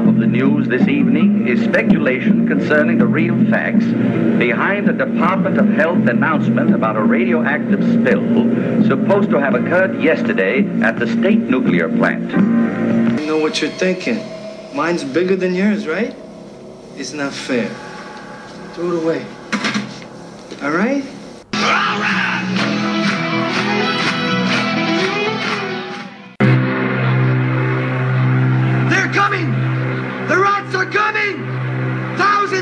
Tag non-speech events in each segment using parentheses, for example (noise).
top of the news this evening is speculation concerning the real facts behind the Department of Health announcement about a radioactive spill supposed to have occurred yesterday at the state nuclear plant. I know what you're thinking. Mine's bigger than yours, right? It's not fair. Throw it away. All right? They're coming!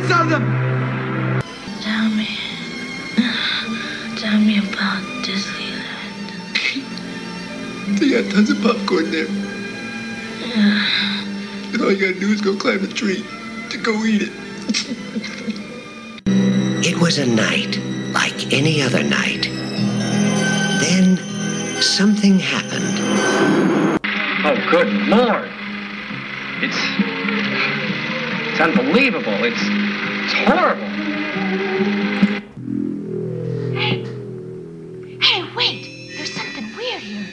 Thousands of them! Tell me. Tell me about Disneyland. They got tons of popcorn there. And all you gotta do is go climb a tree to go eat it. It was a night like any other night. Then something happened. Oh, good lord! It's it's unbelievable. It's it's horrible. Hey, hey, wait! There's something weird here.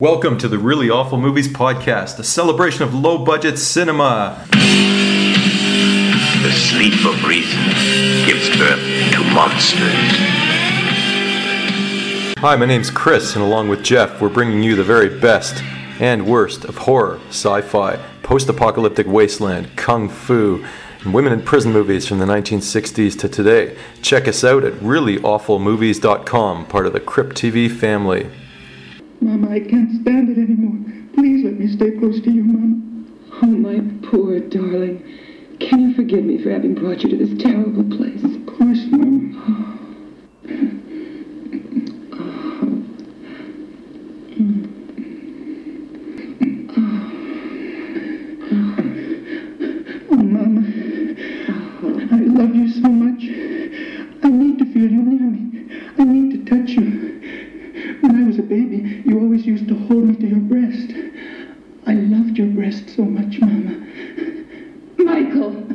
Welcome to the Really Awful Movies Podcast, a celebration of low budget cinema. The sleep of reason gives birth to monsters. Hi, my name's Chris, and along with Jeff, we're bringing you the very best and worst of horror, sci fi, post apocalyptic wasteland, kung fu, and women in prison movies from the 1960s to today. Check us out at reallyawfulmovies.com, part of the Crypt TV family. Mama, I can't stand it anymore. Please let me stay close to you, Mama. Oh, my poor darling. Can you forgive me for having brought you to this terrible place? Of course, Mama. (sighs) love you so much. I need to feel you near me. I need to touch you. When I was a baby, you always used to hold me to your breast. I loved your breast so much, Mama. Michael!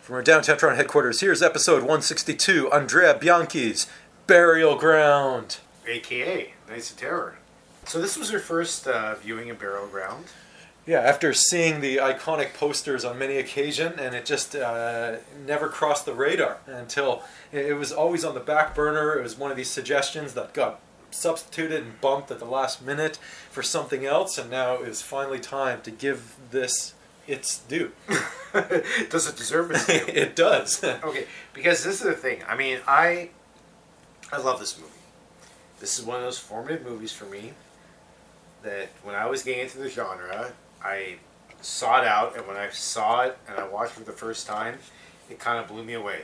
From our downtown Toronto headquarters, here's episode 162 Andrea Bianchi's Burial Ground. aka Nights of Terror. So this was your first uh, viewing of Burial Ground. Yeah, after seeing the iconic posters on many occasions, and it just uh, never crossed the radar until it was always on the back burner. It was one of these suggestions that got substituted and bumped at the last minute for something else, and now it is finally time to give this its due. (laughs) Does it deserve it? to? (laughs) it does. (laughs) okay, because this is the thing. I mean, I I love this movie. This is one of those formative movies for me that when I was getting into the genre, I sought out, and when I saw it and I watched it for the first time, it kind of blew me away.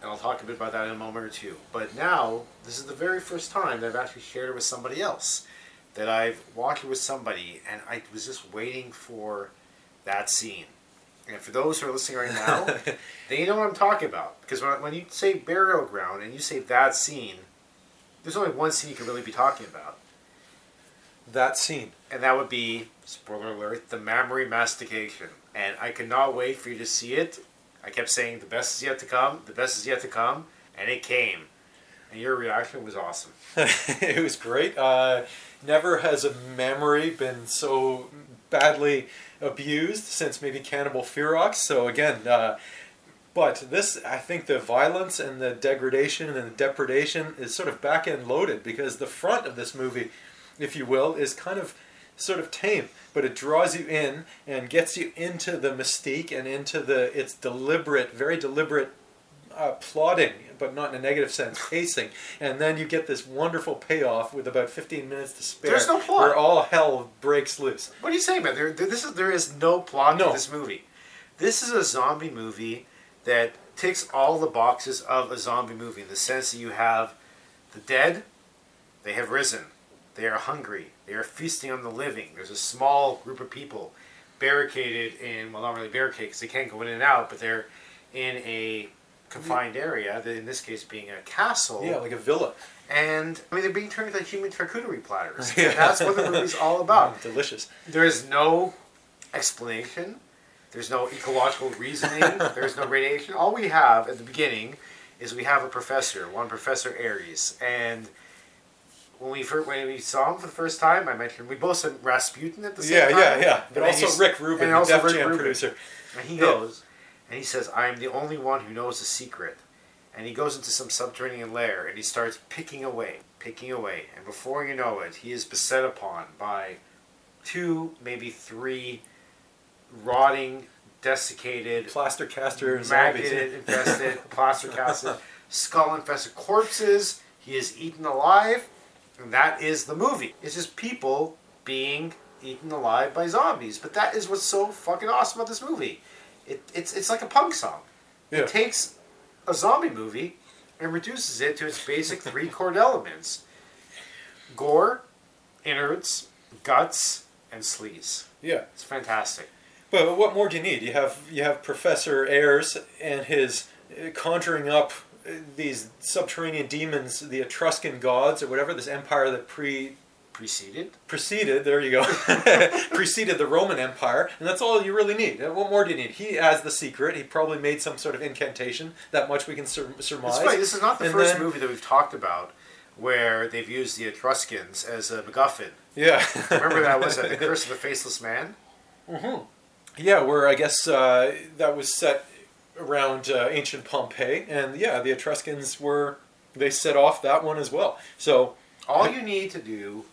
And I'll talk a bit about that in a moment or two. But now, this is the very first time that I've actually shared it with somebody else. That I've watched it with somebody, and I was just waiting for that scene. And for those who are listening right now, (laughs) they know what I'm talking about. Because when, when you say burial ground and you say that scene, there's only one scene you can really be talking about. That scene. And that would be, spoiler alert, the mammary mastication. And I cannot wait for you to see it. I kept saying the best is yet to come, the best is yet to come, and it came. And your reaction was awesome. (laughs) it was great. Uh, never has a memory been so badly abused since maybe Cannibal Ferox. So again, uh, but this, I think the violence and the degradation and the depredation is sort of back end loaded because the front of this movie, if you will, is kind of sort of tame, but it draws you in and gets you into the mystique and into the its deliberate, very deliberate uh, plotting, but not in a negative sense, pacing, and then you get this wonderful payoff with about 15 minutes to spare. There's no plot. Where all hell breaks loose. What are you saying, man? There, there, this is, there is no plot No. to this movie. This is a zombie movie that ticks all the boxes of a zombie movie in the sense that you have the dead, they have risen, they are hungry, they are feasting on the living. There's a small group of people barricaded in, well, not really barricaded because they can't go in and out, but they're in a confined area, in this case being a castle. Yeah, like a villa. And I mean, they're being turned into human charcuterie platters. (laughs) Yeah. That's what the movie's all about. Mm, (laughs) delicious. There is no explanation. There's no ecological reasoning. (laughs) there's no radiation. All we have at the beginning is we have a professor, one Professor Aries, and when we first, when we saw him for the first time, I mentioned we both said Rasputin at the same Yeah, time. yeah, yeah. Yeah. But And also Rick Rubin, and the also Def Rick Jam Rubin. producer. And he Yeah. goes, and he says, "I am the only one who knows the secret." And he goes into some subterranean lair and he starts picking away, picking away, and before you know it, he is beset upon by two, maybe three, rotting, desiccated, plaster caster magnet infested, plaster casted, (laughs) skull infested corpses. He is eaten alive, and that is the movie. It's just people being eaten alive by zombies. But that is what's so fucking awesome about this movie. It, it's it's like a punk song. Yeah. It takes a zombie movie and reduces it to its basic (laughs) three chord elements: gore, innards, guts, and sleaze. Yeah. It's fantastic. But what more do you need? You have you have Professor Ayres and his conjuring up these subterranean demons, the Etruscan gods or whatever, this empire that pre Preceded. preceded. There you go, (laughs) preceded the Roman Empire, and that's all you really need. Uh, What more do you need? He has the secret. He probably made some sort of incantation. That much we can sur- surmise. It's funny. This is not the And first then- movie that we've talked about where they've used the Etruscans as a MacGuffin. Yeah. (laughs) Remember that was that (laughs) the Curse of the Faceless Man? hmm Yeah, where I guess uh, that was set around uh, ancient Pompeii, and yeah, the Etruscans were they set off that one as well. So All you need to do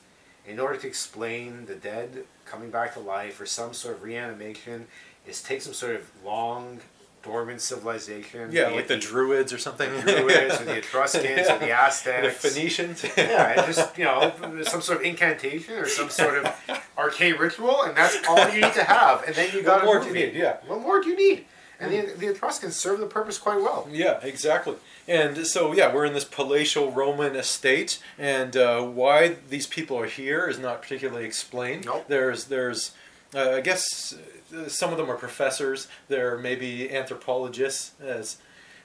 in order to explain the dead coming back to life or some sort of reanimation is take some sort of long dormant civilization. yeah, like it the Druids or something. the Druids or the (laughs) Etruscans or the Aztecs. the Phoenicians. yeah, (laughs) just you know, some sort of incantation or some sort of arcane ritual, and that's all you need to have. And then you got What more do you need? Yeah. What more do you need? And the, the Etruscans serve the purpose quite well. Yeah, exactly. And so, yeah, we're in this palatial Roman estate, and uh, why these people are here is not particularly explained. Nope. There's, there's, uh, I guess, uh, some of them are professors. They're maybe anthropologists, as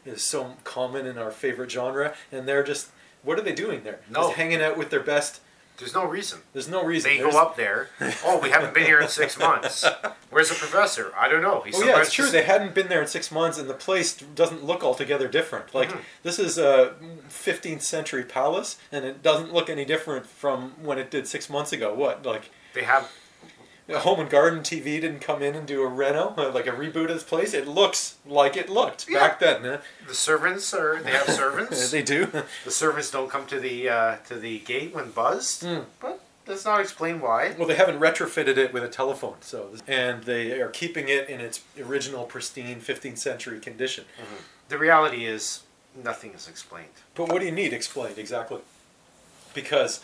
is so common in our favorite genre, and they're just, what are they doing there? No. Just hanging out with their best. There's no reason. There's no reason. They There's- go up there. Oh, we haven't been here in six (laughs) months. Where's the professor? I don't know. He's Oh yeah, it's true. just- They hadn't been there in six months, and the place doesn't look altogether different. Like Mhm. this is a 15th century palace, and it doesn't look any different from when it did six months ago. What like They have Home and Garden TV didn't come in and do a reno, uh, like a reboot of this place. It looks like it looked back then. huh? the servants are. They have (laughs) servants. they do. the servants don't come to the uh, to the gate when buzzed. Hmm. But does not explain why. Well, they haven't retrofitted it with a telephone, so and they are keeping it in its original pristine 15th century condition. The reality is nothing is explained. But what do you need explained exactly? Because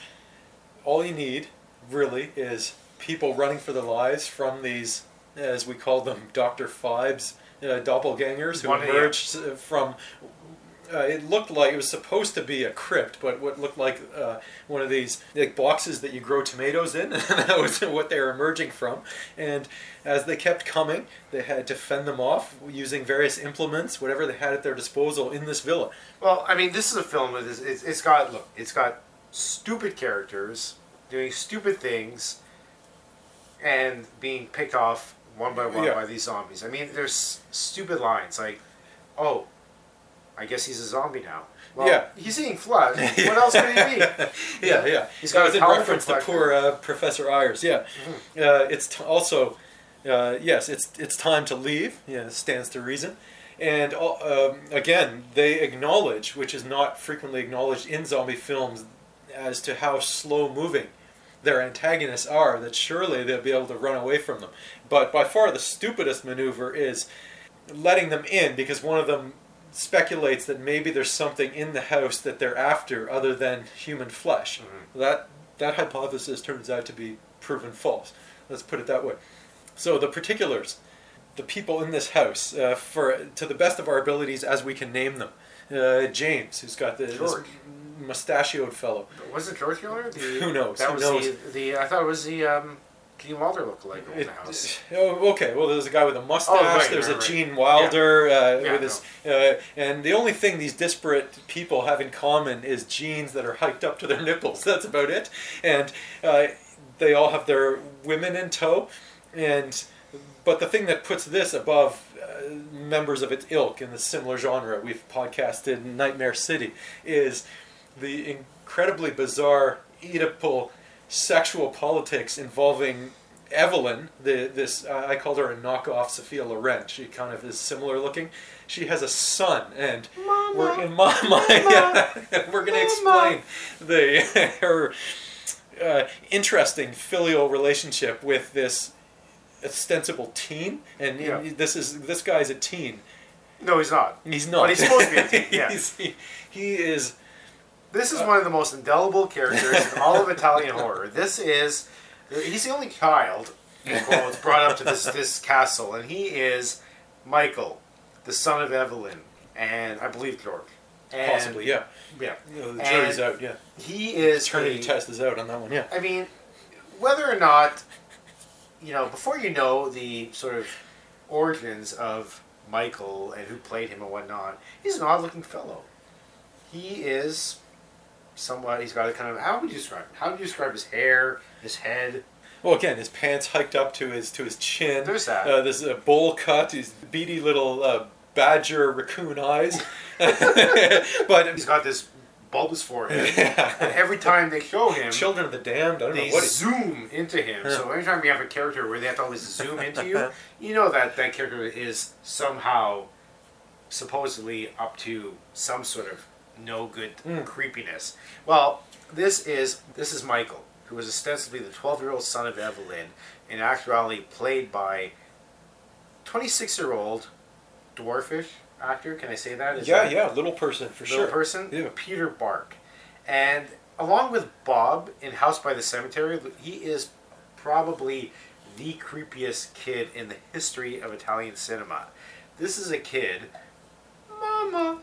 all you need really is people running for their lives from these, as we call them, Doctor Phibes uh, doppelgangers who One- emerged uh, from. Uh, it looked like it was supposed to be a crypt, but what looked like uh, one of these like boxes that you grow tomatoes in, (laughs) and that was what they were emerging from. And as they kept coming, they had to fend them off using various implements, whatever they had at their disposal in this villa. Well, I mean, this is a film with. It's, it's got look. It's got stupid characters doing stupid things, and being picked off one by one Yeah. by these zombies. I mean, there's stupid lines like, "Oh, I guess he's a zombie now." Well, Yeah. he's eating flesh. (laughs) What else could he be? yeah, yeah. He's that got was a in reference to poor uh, Professor Ayres. Yeah, uh, it's t- also uh, yes, it's it's time to leave. Yeah, stands to reason. And uh, um, again, they acknowledge, which is not frequently acknowledged in zombie films, as to how slow moving their antagonists are. That surely they'll be able to run away from them. But by far the stupidest maneuver is letting them in because one of them speculates that maybe there's something in the house that they're after other than human flesh. That that hypothesis turns out to be proven false. Let's put it that way. So the particulars, the people in this house, uh, for to the best of our abilities as we can name them. Uh, James, who's got the, this. Mustachioed fellow. Was it George Miller? The, (laughs) Who knows? That Who was knows? The, the I thought it was the um, Gene Wilder lookalike in the house. Oh, okay. Well, there's a guy with a mustache. Oh, right, there's right, a right. Gene Wilder uh, Yeah, with his, uh, and the only thing these disparate people have in common is jeans that are hiked up to their nipples. (laughs) That's about it. And uh, they all have their women in tow. And but the thing that puts this above uh, members of its ilk in the similar genre we've podcasted Nightmare City is the incredibly bizarre Oedipal sexual politics involving Evelyn. The this uh, I called her a knockoff Sophia Loren. She kind of is similar looking. She has a son, and we're in Mama. (laughs) yeah, (laughs) we're going to explain the (laughs) her uh, interesting filial relationship with this ostensible teen, and Yeah. this is this guy's a teen. No, he's not. He's not. But he's supposed to be a teen. Yeah. He, he is. This is one of the most indelible characters in all of Italian (laughs) horror. This is he's the only child in quotes, brought up to this this castle, and he is Michael, the son of Evelyn, and I believe George. And, Possibly, yeah. Yeah. You know, the jury's out, yeah. He is Eternity a- test is out on that one, yeah. I mean, whether or not, you know, before you know the sort of origins of Michael and who played him and whatnot, he's an odd looking fellow. He is somewhat, he's got a kind of, how would you describe? How would you describe his hair, his head? Well, again, his pants hiked up to his to his chin. There's that. Uh, this uh, bowl cut, his beady little uh, badger raccoon eyes. (laughs) (laughs) but he's got this bulbous forehead. (laughs) And every time they show him, Children of the Damned, I don't they know what zoom into him. Yeah. So anytime you have a character where they have to always zoom into you, you know that that character is somehow supposedly up to some sort of no good Hmm. creepiness. Well, this is this is Michael, who is ostensibly the 12-year-old son of Evelyn, in actuality played by 26-year-old dwarfish actor. Can I say that? Is yeah, that- yeah, little person for little sure. person, Yeah. Peter Bark, and along with Bob in House by the Cemetery, he is probably the creepiest kid in the history of Italian cinema. This is a kid, Mama,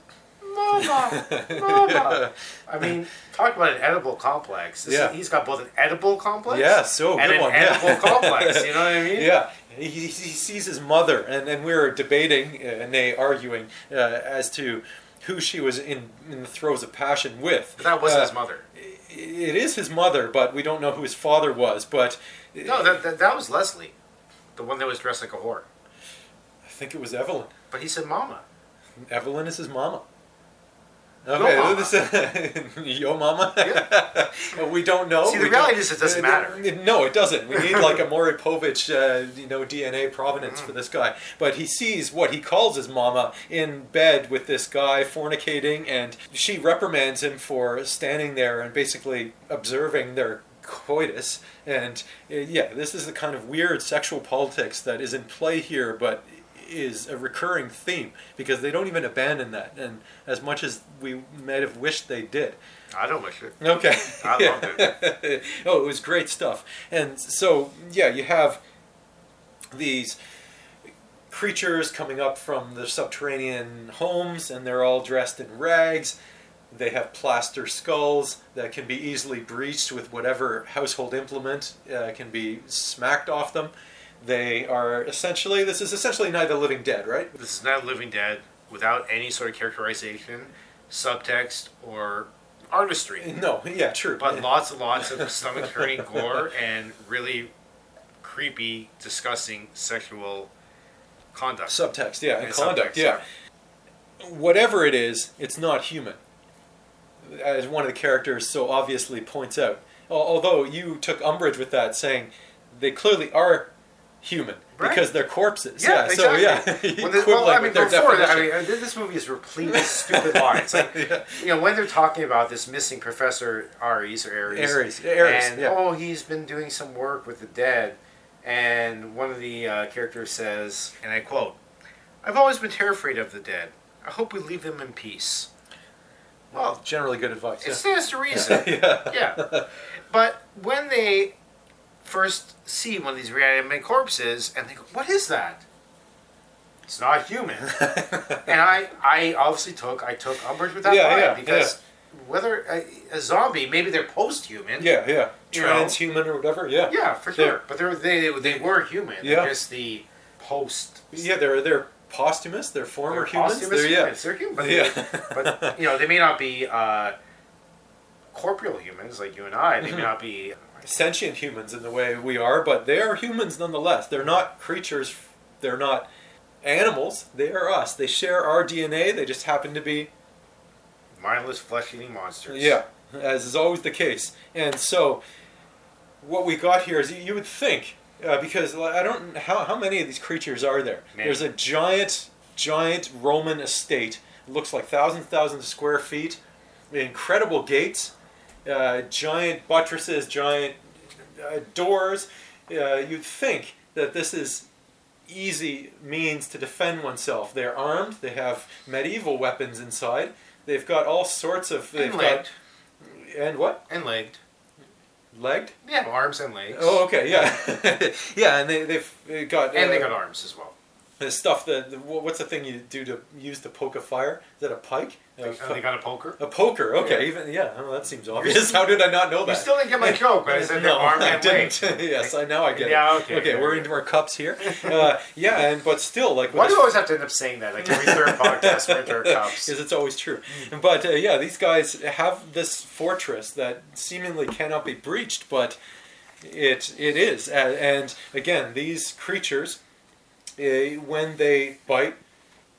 Mama, (laughs) Mama. I mean, talk about an Oedipal complex. This Yeah. he's got both an Oedipal complex, Yeah, so and good an one. yeah. Oedipal complex. You know what I mean? Yeah. He, he sees his mother, and, and we were debating, uh, nay, arguing, uh, as to who she was in, in the throes of passion with. But that wasn't Uh, his mother. It is his mother, but we don't know who his father was. But No, that, that that was Leslie, the one that was dressed like a whore. I think it was Evelyn. But he said Mama. Evelyn is his mama. Okay, mama. this- (laughs) yo mama. (laughs) we don't know. See, the We reality is it doesn't uh, matter. No, it doesn't. We need like a Maury Povich, uh, you know, DNA provenance Mm. for this guy. But he sees what he calls his mama in bed with this guy fornicating, and she reprimands him for standing there and basically observing their coitus. And uh, yeah, this is the kind of weird sexual politics that is in play here, but is a recurring theme because they don't even abandon that, and as much as we might have wished they did. I don't wish it. Okay. I loved it. (laughs) oh, it was great stuff. And so, yeah, you have these creatures coming up from the subterranean homes, and they're all dressed in rags. They have plaster skulls that can be easily breached with whatever household implement uh, can be smacked off them. They are essentially, this is essentially Night of the Living Dead, right? This is not Living Dead without any sort of characterization, subtext, or artistry. (laughs) No, yeah, true. But lots and lots of (laughs) stomach turning gore and really creepy, disgusting sexual conduct. Subtext, yeah, and, And conduct, subtext, yeah. Whatever it is, it's not human. As one of the characters so obviously points out. Although you took umbrage with that, saying they clearly are human Right. because they're corpses. Yeah, so exactly. yeah, (laughs) When the- well, I mean, before that, I mean, this movie is replete with stupid lines. Like, (laughs) you know, when they're talking about this missing Professor Ares or Ares, Ares, Ares, and yeah. oh, he's been doing some work with the dead, and one of the uh, characters says, and I quote, "I've always been terrified of the dead. I hope we leave them in peace." Well, generally good advice. it yeah. stands to reason. (laughs) yeah. yeah. But when they first see one of these reanimated corpses and they go, "What is that?" It's not human. (laughs) and I, I obviously took, I took umbrage with that Yeah, line yeah, because whether a, a zombie, maybe they're post-human. Yeah, yeah. you know. Transhuman or whatever. Yeah. Yeah, for sure. But they're, they, they were human. Yeah. They're just the post. Yeah, they're they're posthumous. They're former They're humans. posthumous They're, yeah. humans. They're human, but, yeah. but you know they may not be uh, corporeal humans like you and I. They may Mhm. not be sentient humans in the way we are, but they are humans nonetheless. They're not creatures. They're not animals. They are us. They share our DNA. They just happen to be mindless flesh-eating monsters. yeah. as is always the case. And so, what we got here is you- you would think, uh, because I don't how how many of these creatures are there? Many. There's a giant, giant Roman estate. It looks like thousands, thousands of square feet. Incredible gates, uh, giant buttresses, giant uh, doors. Uh, you'd think that this is easy means to defend oneself. They're armed. They have medieval weapons inside. They've got all sorts of. They've And legged. got and what And legged. legged? Yeah, arms and legs. Oh, okay, yeah, (laughs) yeah, and they they've got And they uh, got arms as well. The stuff that the, what's the thing you do to use to poke a fire? Is that a pike? A, And they got a poker. a poker. Okay, Yeah. even yeah. Oh, that seems obvious. How did I not know that? You still didn't get my joke, but I said (laughs) no, arm I didn't. (laughs) yes, I now I get Yeah, it. okay, Okay, okay, we're into our cups here. (laughs) Uh, yeah, and but still, like Why do you always have to end up saying that? Like every third podcast, we're into our cups. Because it's always true. But uh, yeah, these guys have this fortress that seemingly cannot be breached, but it it is. And again, these creatures, uh, when they bite.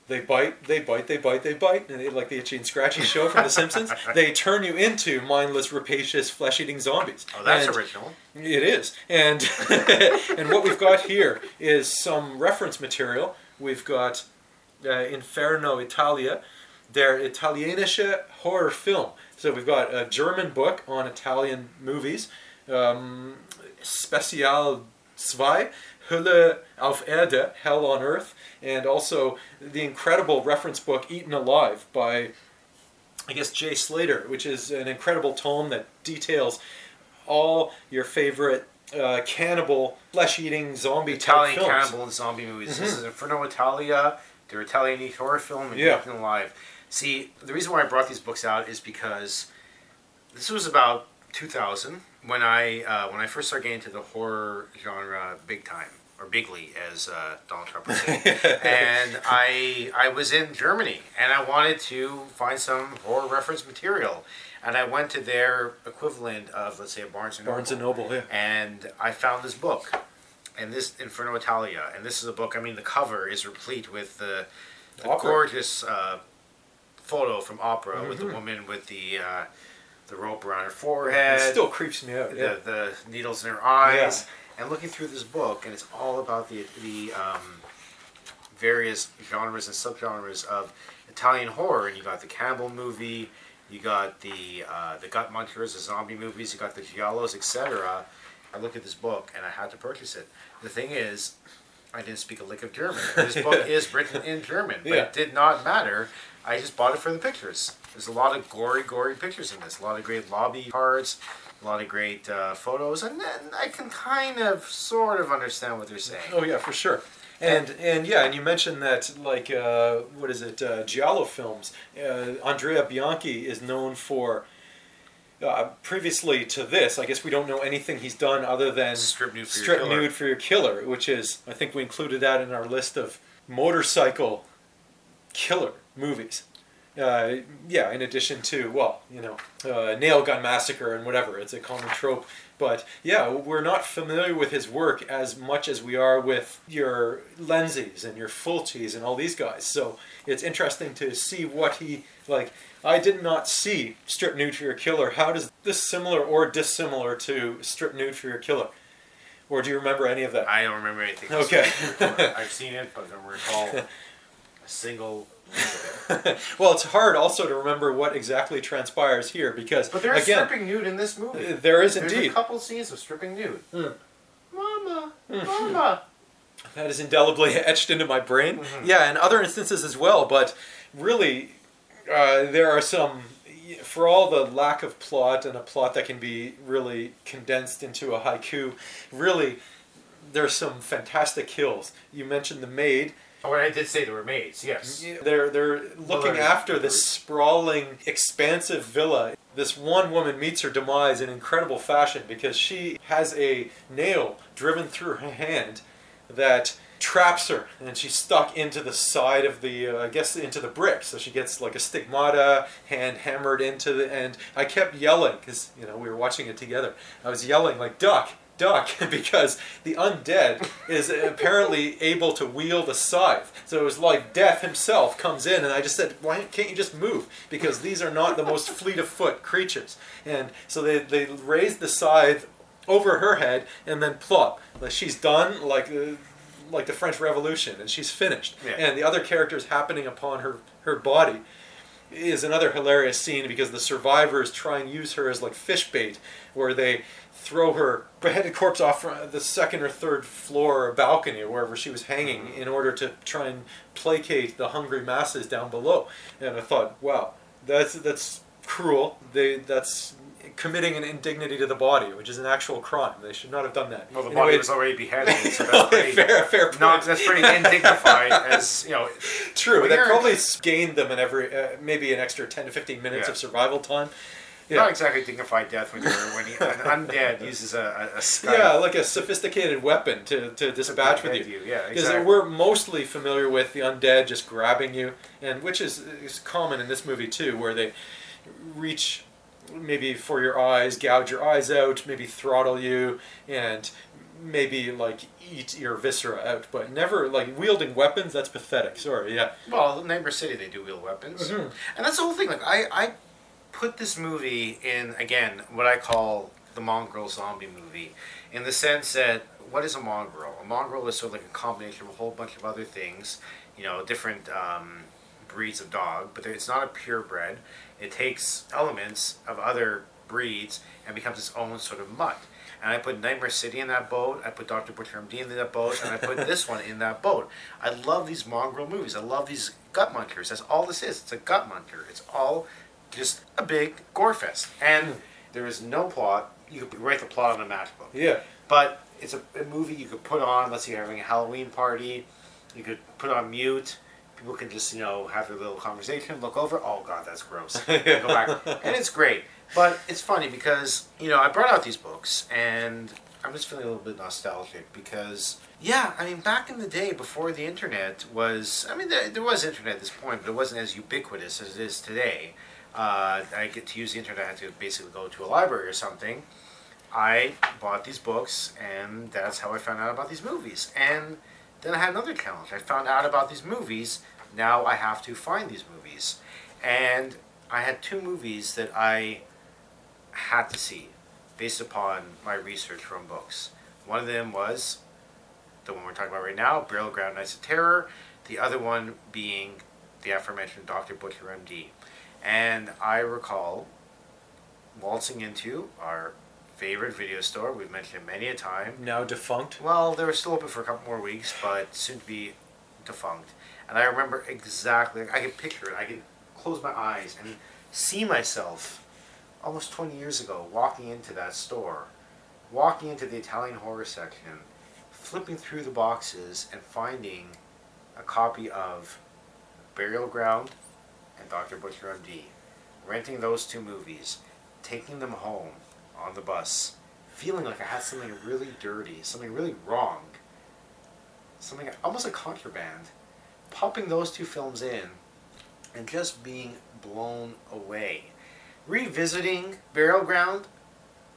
They bite, they bite, they bite, they bite, and they, like the Itchy and Scratchy show from The Simpsons. (laughs) They turn you into mindless, rapacious, flesh-eating zombies. Oh, that's And- original. it is, and (laughs) and what we've got here is some reference material. We've got uh, Inferno Italia, their Italienische horror film. So we've got a German book on Italian movies, um, Spezial 2, Hölle auf Erde, Hell on Earth, and also the incredible reference book Eaten Alive by I guess Jay Slater, which is an incredible tome that details all your favorite uh, cannibal, flesh-eating zombie Italian films. cannibal and zombie movies. Mhm. This is Inferno Italia, their Italian horror film, and Yeah. Eaten Alive. See, the reason why I brought these books out is because this was about 2000 when I uh, when I first started getting into the horror genre big time or bigly, as uh, Donald Trump would say. (laughs) and I I was in Germany and I wanted to find some horror reference material. And I went to their equivalent of, let's say, a Barnes and Noble. Barnes and Noble, yeah. And I found this book, and this Inferno Italia, and this is a book. I mean, the cover is replete with the, the gorgeous uh, photo from opera with the Mhm. woman with the uh, the rope around her forehead. It still creeps me out. The, Yeah. the needles in her eyes, and looking through this book, and it's all about the the um, various genres and subgenres of Italian horror. And you got the cannibal movie, you got the uh, the gut munchers, the zombie movies, you got the giallos, etc. I looked at this book and I had to purchase it. The thing is, I didn't speak a lick of German. This book (laughs) is written in German, but Yeah. it did not matter. I just bought it for the pictures. There's a lot of gory, gory pictures in this. A lot of great lobby cards, a lot of great uh, photos, and then I can kind of, sort of understand what they're saying. Oh yeah, for sure. And and yeah, and you mentioned that like uh, what is it? Uh, Giallo films. Uh, Andrea Bianchi is known for. Uh, previously to this, I guess we don't know anything he's done other than Strip Nude for Your Killer. Nude for Your Killer, which is I think we included that in our list of motorcycle killer movies. Uh, yeah, in addition to well, you know, uh, Nail Gun Massacre and whatever. It's a common trope. But yeah, we're not familiar with his work as much as we are with your Lenzis and your Fulcis and all these guys. So it's interesting to see what he like. I did not see Strip Nude for Your Killer. How does this similar or dissimilar to Strip Nude for Your Killer? Or do you remember any of that? I don't remember anything. Okay. I've seen it, but I don't recall (laughs) a single. (laughs) well, it's hard also to remember what exactly transpires here because But there's again, stripping nude in this movie. Uh, there is There's indeed. a couple scenes of stripping nude. Hmm. Mama, mama. that is indelibly (laughs) etched into my brain. Mm-hmm. Yeah, and other instances as well. But really, uh, there are some. For all the lack of plot and a plot that can be really condensed into a haiku, really, there's some fantastic kills. You mentioned the maid. Oh, I did say there were maids. Yes. They're they're looking Well, after this sprawling, expansive villa. This one woman meets her demise in incredible fashion because she has a nail driven through her hand that traps her, and she's stuck into the side of the, uh, I guess, into the brick. So she gets like a stigmata, hand hammered into the, and I kept yelling because you know we were watching it together. I was yelling like, "Duck, duck (laughs) because the undead is apparently able to wield a scythe. So it was like Death himself comes in, and I just said, why can't you just move? Because these are not the most fleet of foot creatures. And so they, they raised the scythe over her head, and then plop. Like she's done, like uh, like the French Revolution, and she's finished. Yeah. And the other characters happening upon her her body is another hilarious scene because the survivors try and use her as like fish bait, where they throw her beheaded corpse off the second or third floor or balcony or wherever she was hanging mm-hmm. in order to try and placate the hungry masses down below. And I thought, wow, that's that's cruel. They that's committing an indignity to the body, which is an actual crime. They should not have done that. Well, the body was already beheaded, (laughs) so that's pretty, fair, fair point. not, that's pretty undignified as, you know. True, that probably gained them an every uh, maybe an extra ten to fifteen minutes Yeah. of survival time. Not exactly dignified death when you're when you, an undead uses a, a, a. Yeah, like a sophisticated weapon to, to dispatch with you. you, yeah, Because exactly. we're mostly familiar with the undead just grabbing you, and which is, is common in this movie too, where they reach maybe for your eyes, gouge your eyes out, maybe throttle you, and maybe like eat your viscera out, but never like wielding weapons. That's pathetic. Sorry, yeah. Well, Nightmare City, they do wield weapons, Mhm. and that's the whole thing. Like, I, I put this movie in again what I call the mongrel zombie movie, in the sense that what is a mongrel? A mongrel is sort of like a combination of a whole bunch of other things, you know, different um, breeds of dog, but it's not a purebred. It takes elements of other breeds and becomes its own sort of mutt. And I put Nightmare City in that boat. I put Dr. Butcher MD in that boat, and I put this one in that boat. I love these mongrel movies. I love these gut munchers. That's all this is. It's a gut muncher. It's all just a big gore fest. And there is no plot. You could write the plot on a matchbook. Yeah. But it's a, a movie you could put on. Let's say you're having a Halloween party. You could put on mute. People can just you know have their little conversation, look over. Oh God, that's gross. (laughs) And go back, and it's great. But it's funny because you know I brought out these books, and I'm just feeling a little bit nostalgic because yeah, I mean back in the day before the internet was, I mean there, there was internet at this point, but it wasn't as ubiquitous as it is today. Uh, I get to use the internet. I had to basically go to a library or something. I bought these books, and that's how I found out about these movies. And then I had another challenge. I found out about these movies. Now I have to find these movies. And I had two movies that I had to see based upon my research from books. One of them was the one we're talking about right now, Burial Ground Nights of Terror. The other one being the aforementioned Dr. Butcher MD. And I recall waltzing into our favorite video store. We've mentioned it many a time. Now defunct. Well, they were still open for a couple more weeks, but soon to be defunct. And I remember exactly, I can picture it. I can close my eyes and see myself almost 20 years ago walking into that store, walking into the Italian horror section, flipping through the boxes and finding a copy of Burial Ground and Dr. Butcher MD, renting those two movies, taking them home on the bus, feeling like I had something really dirty, something really wrong, something almost like contraband, popping those two films in and just being blown away. Revisiting Burial Ground,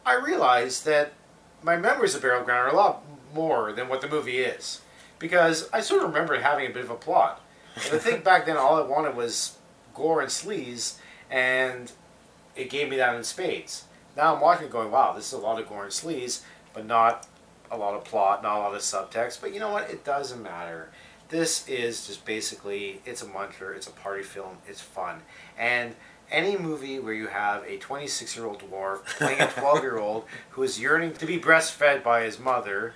I realized that my memories of Burial Ground are a lot more than what the movie is. Because I sort of remember having a bit of a plot. But I think back then all I wanted was gore and sleaze, and it gave me that in spades. Now I'm watching going, wow, this is a lot of gore and sleaze, but not a lot of plot, not a lot of subtext. But you know what? It doesn't matter. This is just basically, it's a muncher, it's a party film, it's fun. And any movie where you have a 26 year old dwarf playing a (laughs) 12 year old who is yearning to be breastfed by his mother.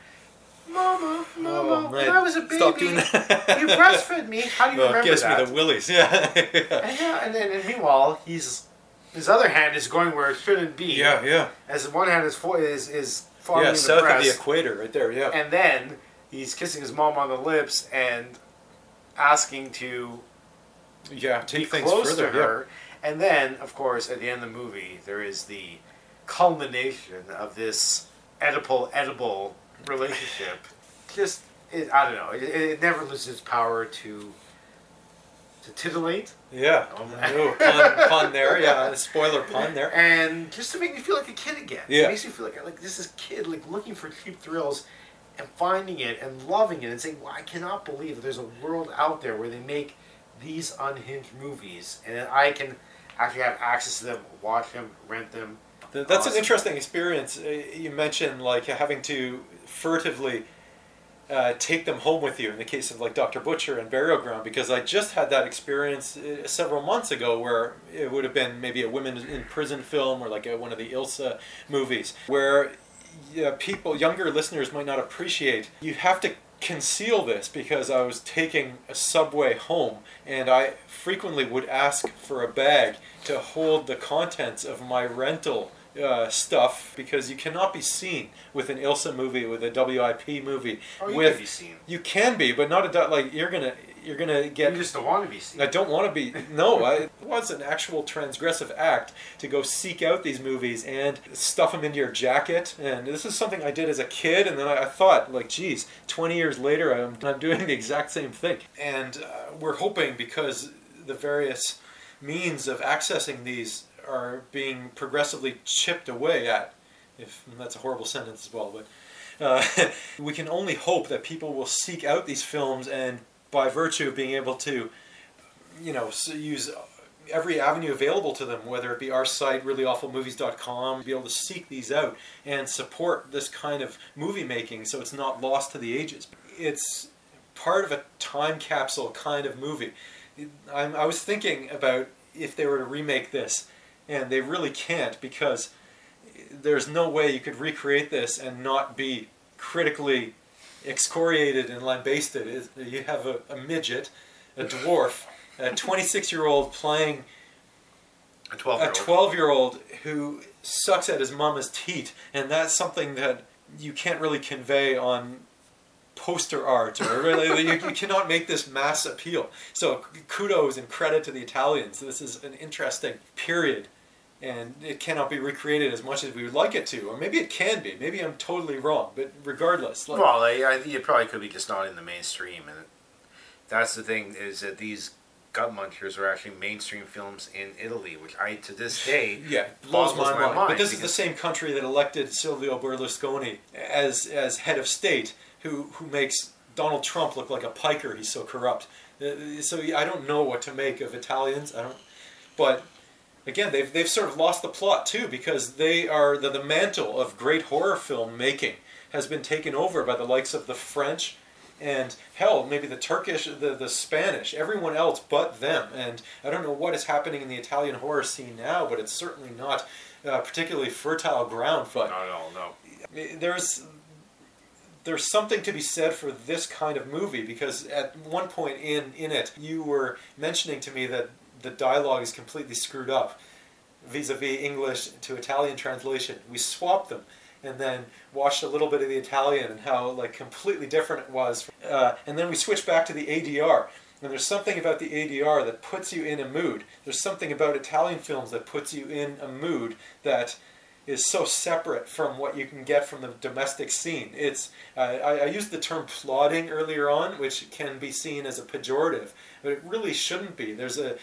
Mama, Mama, oh, when I was a baby, Stop doing that. you breastfed me. How do you Oh, remember gives that? me the willies. (laughs) Yeah. And yeah, and then and meanwhile, he's his other hand is going where it shouldn't be. Yeah, yeah. As one hand is fo- is is following yeah, south of the equator, right there. Yeah. and then he's kissing his mom on the lips and asking to yeah, take things close further. to her. And then, of course, at the end of the movie, there is the culmination of this Oedipal Oedipal relationship. Just, it, I don't know. It, it never loses its power to to titillate. Yeah. Oh, pun, pun there. Yeah. Spoiler pun there. And just to make me feel like a kid again. Yeah. It makes me feel like like this is kid like looking for cheap thrills and finding it and loving it and saying, well, I cannot believe that there's a world out there where they make these unhinged movies and I can actually have access to them, watch them, rent them. Th- That's an interesting experience. Uh, You mentioned like having to furtively uh, take them home with you in the case of like Dr. Butcher and Burial Ground because I just had that experience uh, several months ago where it would have been maybe a women in prison film or like a, one of the Ilsa movies where yeah, people, younger listeners might not appreciate. You have to conceal this because I was taking a subway home and I frequently would ask for a bag to hold the contents of my rental uh, stuff because you cannot be seen with an Ilsa movie with a WIP movie. Oh, you with can be seen. you can be, but not a like you're gonna you're gonna get. You just don't want to be seen. I don't want to be. No, I, it was an actual transgressive act to go seek out these movies and stuff them into your jacket. And this is something I did as a kid, and then I, I thought, like, geez, 20 years later, I'm, I'm doing the exact same thing. And uh, we're hoping because the various means of accessing these are being progressively chipped away at. If that's a horrible sentence as well, but uh, (laughs) we can only hope that people will seek out these films and by virtue of being able to you know use every avenue available to them whether it be our site reallyawfulmovies.com be able to seek these out and support this kind of movie making so it's not lost to the ages. It's part of a time capsule kind of movie. I'm, i was thinking about if they were to remake this and they really can't because there's no way you could recreate this and not be critically excoriated and lambasted. Is- You have a, a midget, a dwarf, a 26 year old playing A 12 a year old. 12 year old who sucks at his mama's teat, and that's something that you can't really convey on poster art or really you, you cannot make this mass appeal so kudos and credit to the italians this is an interesting period and it cannot be recreated as much as we would like it to or maybe it can be maybe i'm totally wrong but regardless like, Well, I, I, it probably could be just not in the mainstream, and that's the thing is that these gut munchers are actually mainstream films in Italy, which I to this (laughs) day Yeah, blows my, mind. But this is the same country that elected Silvio Berlusconi as as head of state, who who makes Donald Trump look like a piker. He's so corrupt. Uh, So I don't know what to make of Italians. I don't. But again, they've they've sort of lost the plot too because they are the the mantle of great horror film making has been taken over by the likes of the French and hell, maybe the Turkish, the, the Spanish, everyone else but them. And I don't know what is happening in the Italian horror scene now, but it's certainly not uh, particularly fertile ground. But not at all. No. there's there's something to be said for this kind of movie because at one point in in it, you were mentioning to me that the dialogue is completely screwed up vis-a-vis English to Italian translation. We swapped them and then watched a little bit of the Italian and how like completely different it was. Uh, and then we switched back to the ADR. And there's something about the ADR that puts you in a mood. There's something about Italian films that puts you in a mood that is so separate from what you can get from the domestic scene. It's uh, I, I used the term plodding earlier on, which can be seen as a pejorative, but it really shouldn't be. There's a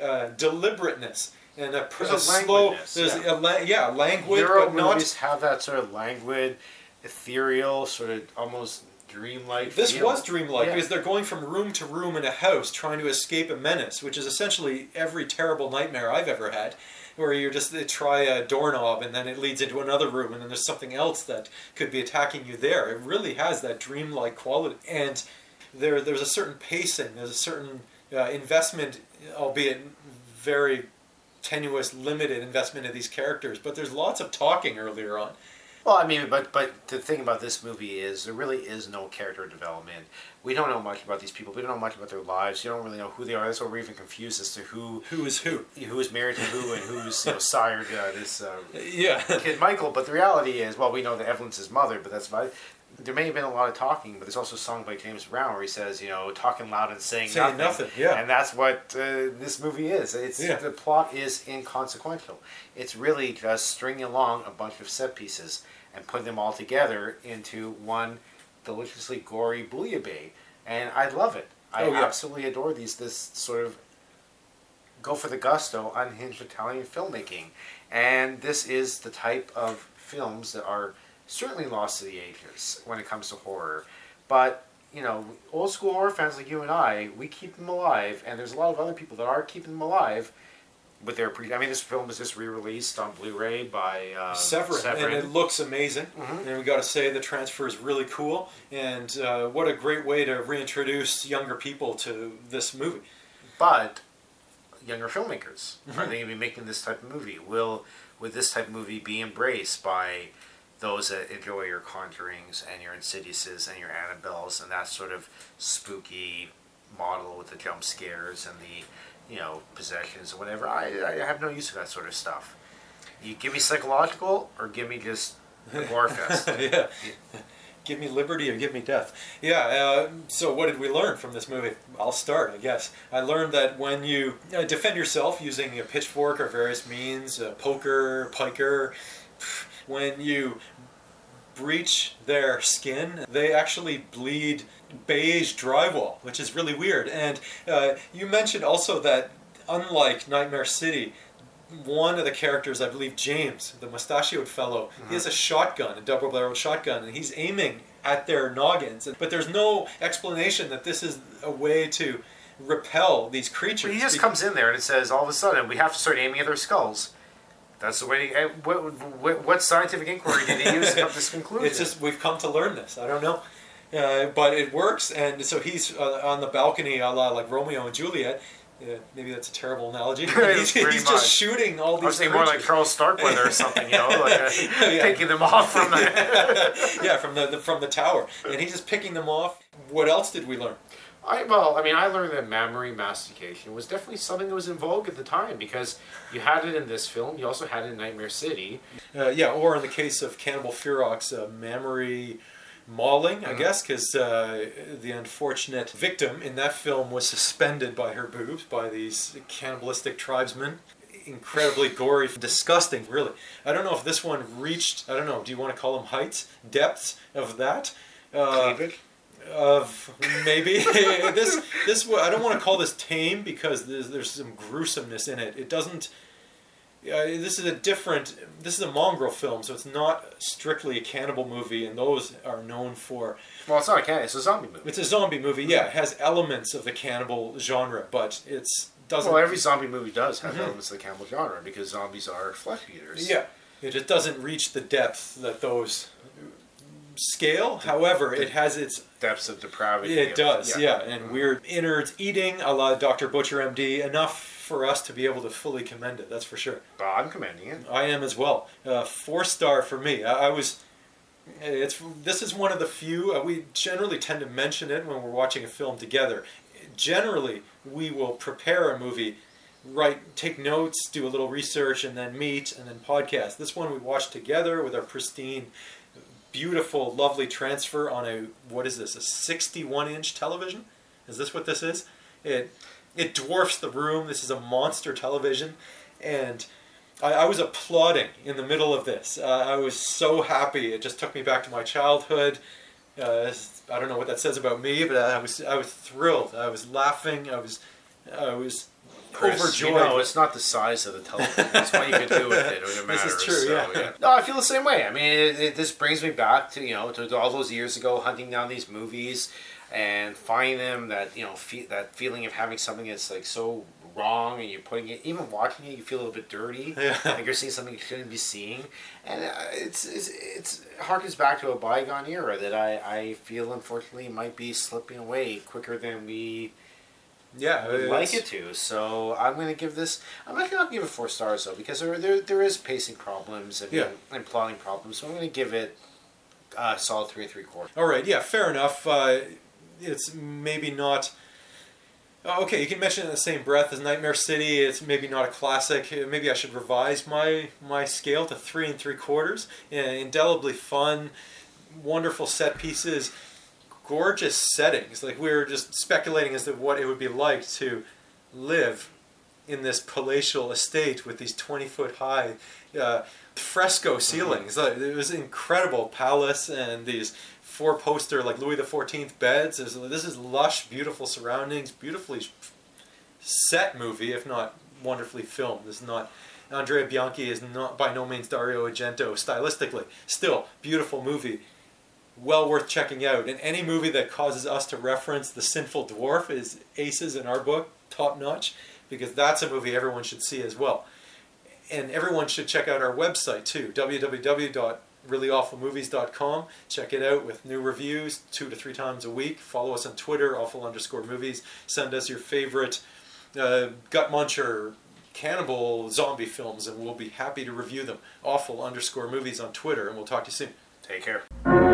uh, deliberateness and a, There's a a slow. There's yeah. a la- yeah languid, Euro but not movies have that sort of languid, ethereal, sort of almost dreamlike. This feel. was dreamlike Yeah. because they're going from room to room in a house trying to escape a menace, which is essentially every terrible nightmare I've ever had, where you're just they try a doorknob and then it leads into another room and then there's something else that could be attacking you there. It really has that dreamlike quality, and there there's a certain pacing, there's a certain uh, investment, albeit very tenuous, limited investment of these characters, but there's lots of talking earlier on. Well, I mean, but but the thing about this movie is there really is no character development. We don't know much about these people. We don't know much about their lives. You don't really know who they are. That's why we're even confused as to who who is who, who is married to who, and who's you know, (laughs) sired uh, this uh, Yeah. kid Michael. But the reality is, well, we know that Evelyn's his mother, but that's about. There may have been a lot of talking, but there's also a song by James Brown where he says, you know, talking loud and saying, Saying nothing. nothing, yeah. And that's what uh, this movie is. It's Yeah. the plot is inconsequential. It's really just stringing along a bunch of set pieces and putting them all together into one deliciously gory bouillabaisse. And I love it. I Oh, yeah. absolutely adore these. This sort of go for the gusto, unhinged Italian filmmaking, and this is the type of films that are certainly lost to the ages when it comes to horror. But you know, old school horror fans like you and I, we keep them alive, and there's a lot of other people that are keeping them alive. With their pre, I mean, this film was just re-released on Blu-ray by uh, Severin, and it looks amazing. Mhm. And we got to say the transfer is really cool, and uh, what a great way to reintroduce younger people to this movie. but younger filmmakers are Mhm. they going to be making this type of movie? Will will this type of movie be embraced by those that enjoy your Conjurings and your Insidiouses and your Annabelles and that sort of spooky model with the jump scares and the you know possessions and whatever? I I have no use for that sort of stuff. You give me psychological or give me just a (laughs) gore fest. (laughs) yeah. Give me liberty or give me death. Yeah, uh, so what did we learn from this movie? I'll start, I guess. I learned that when you uh, defend yourself using a pitchfork or various means, a poker, piker, when you breach their skin, they actually bleed beige drywall, which is really weird. And uh, you mentioned also that, unlike Nightmare City, one of the characters, I believe James, the mustachioed fellow, he has a shotgun, a double-barreled shotgun, and he's aiming at their noggins. But there's no explanation that this is a way to repel these creatures. He just comes in there and it says all of a sudden we have to start aiming at their skulls. That's the way. What, what, what scientific inquiry did he use to come to this (laughs) conclusion? It's just we've come to learn this. I don't know, uh, but it works. And so he's uh, on the balcony, a la like Romeo and Juliet. Uh, maybe that's a terrible analogy. (laughs) (laughs) He's he's just shooting all these. I was thinking more like. Charles Starkweather or something, you know, like uh, Yeah. taking them off from the. yeah, from the, the from the tower, and he's just picking them off. What else did we learn? I, well, I mean, I learned that mammary mastication was definitely something that was in vogue at the time because you had it in this film. You also had it in Nightmare City. Uh, yeah, or in the case of Cannibal Ferox, uh, mammary mauling, I Mhm. guess, because uh, the unfortunate victim in that film was suspended by her boobs by these cannibalistic tribesmen. Incredibly gory, disgusting, really. I don't know if this one reached, I don't know, do you want to call them heights, depths of that? Uh, Cleavage? Of maybe (laughs) this this I don't want to call this tame because there's, there's some gruesomeness in it. It doesn't. Uh, this is a different. This is a mongrel film, so it's not strictly a cannibal movie, and those are known for. Well, it's not a can. It's a zombie movie. It's a zombie movie. Yeah, it has elements of the cannibal genre, but it's doesn't. Well, every zombie movie does have Mhm. elements of the cannibal genre because zombies are flesh eaters. Yeah, it just doesn't reach the depth that those scale. However, it has its depths of depravity. It does, yeah, Yeah. and weird innards eating a la Dr. Butcher MD. Enough for us to be able to fully commend it. That's for sure. I'm commending it. I am as well. Uh, four star for me. I, I was. It's this is one of the few uh, we generally tend to mention it when we're watching a film together. Generally, we will prepare a movie, write, take notes, do a little research, and then meet and then podcast. This one we watched together with our pristine, beautiful, lovely transfer on a what is this? A 61 inch television? Is this what this is? It it dwarfs the room. This is a monster television, and I, I was applauding in the middle of this. Uh, I was so happy. It just took me back to my childhood. Uh, I don't know what that says about me, but I was I was thrilled. I was laughing. I was I was Chris, overjoyed. You know, it's not the size of the television. That's what you can do with it. It (laughs) This is true, so, yeah. No, I feel the same way. I mean, it, it, this brings me back to you know to, all those years ago, hunting down these movies and finding them that you know fe- that feeling of having something that's like so wrong and you're putting it even watching it you feel a little bit dirty Yeah. (laughs) like you're seeing something you shouldn't be seeing and uh, it's, it's it's it harkens back to a bygone era that I, I feel unfortunately might be slipping away quicker than we Yeah, would like it to. So I'm going to give this. I'm not going to give it four stars though because there there, there is pacing problems and, Yeah. and plotting problems. So I'm going to give it a solid three and three quarters. All right, yeah, fair enough. Uh, it's maybe not. Oh, Okay, you can mention it in the same breath as Nightmare City. It's maybe not a classic. Uh, Maybe I should revise my my scale to three and three quarters. Uh, indelibly fun, wonderful set pieces, gorgeous settings. Like we were just speculating as to what it would be like to live in this palatial estate with these 20 foot high uh, fresco ceilings. Like, It was an incredible palace and these four poster like Louis the Fourteenth beds. This is- this is lush, beautiful surroundings, beautifully set movie, if not wonderfully filmed. This is not Andrea Bianchi is not by no means Dario Argento stylistically. Still, beautiful movie. Well worth checking out. And any movie that causes us to reference the sinful dwarf is aces in our book, top notch, because that's a movie everyone should see as well. And everyone should check out our website too, www.reallyawfulmovies.com. Check it out with new reviews two to three times a week. Follow us on Twitter, awful underscore movies. Send us your favorite uh, gut muncher, cannibal zombie films, and we'll be happy to review them. Awful underscore movies on Twitter, and we'll talk to you soon. Take care.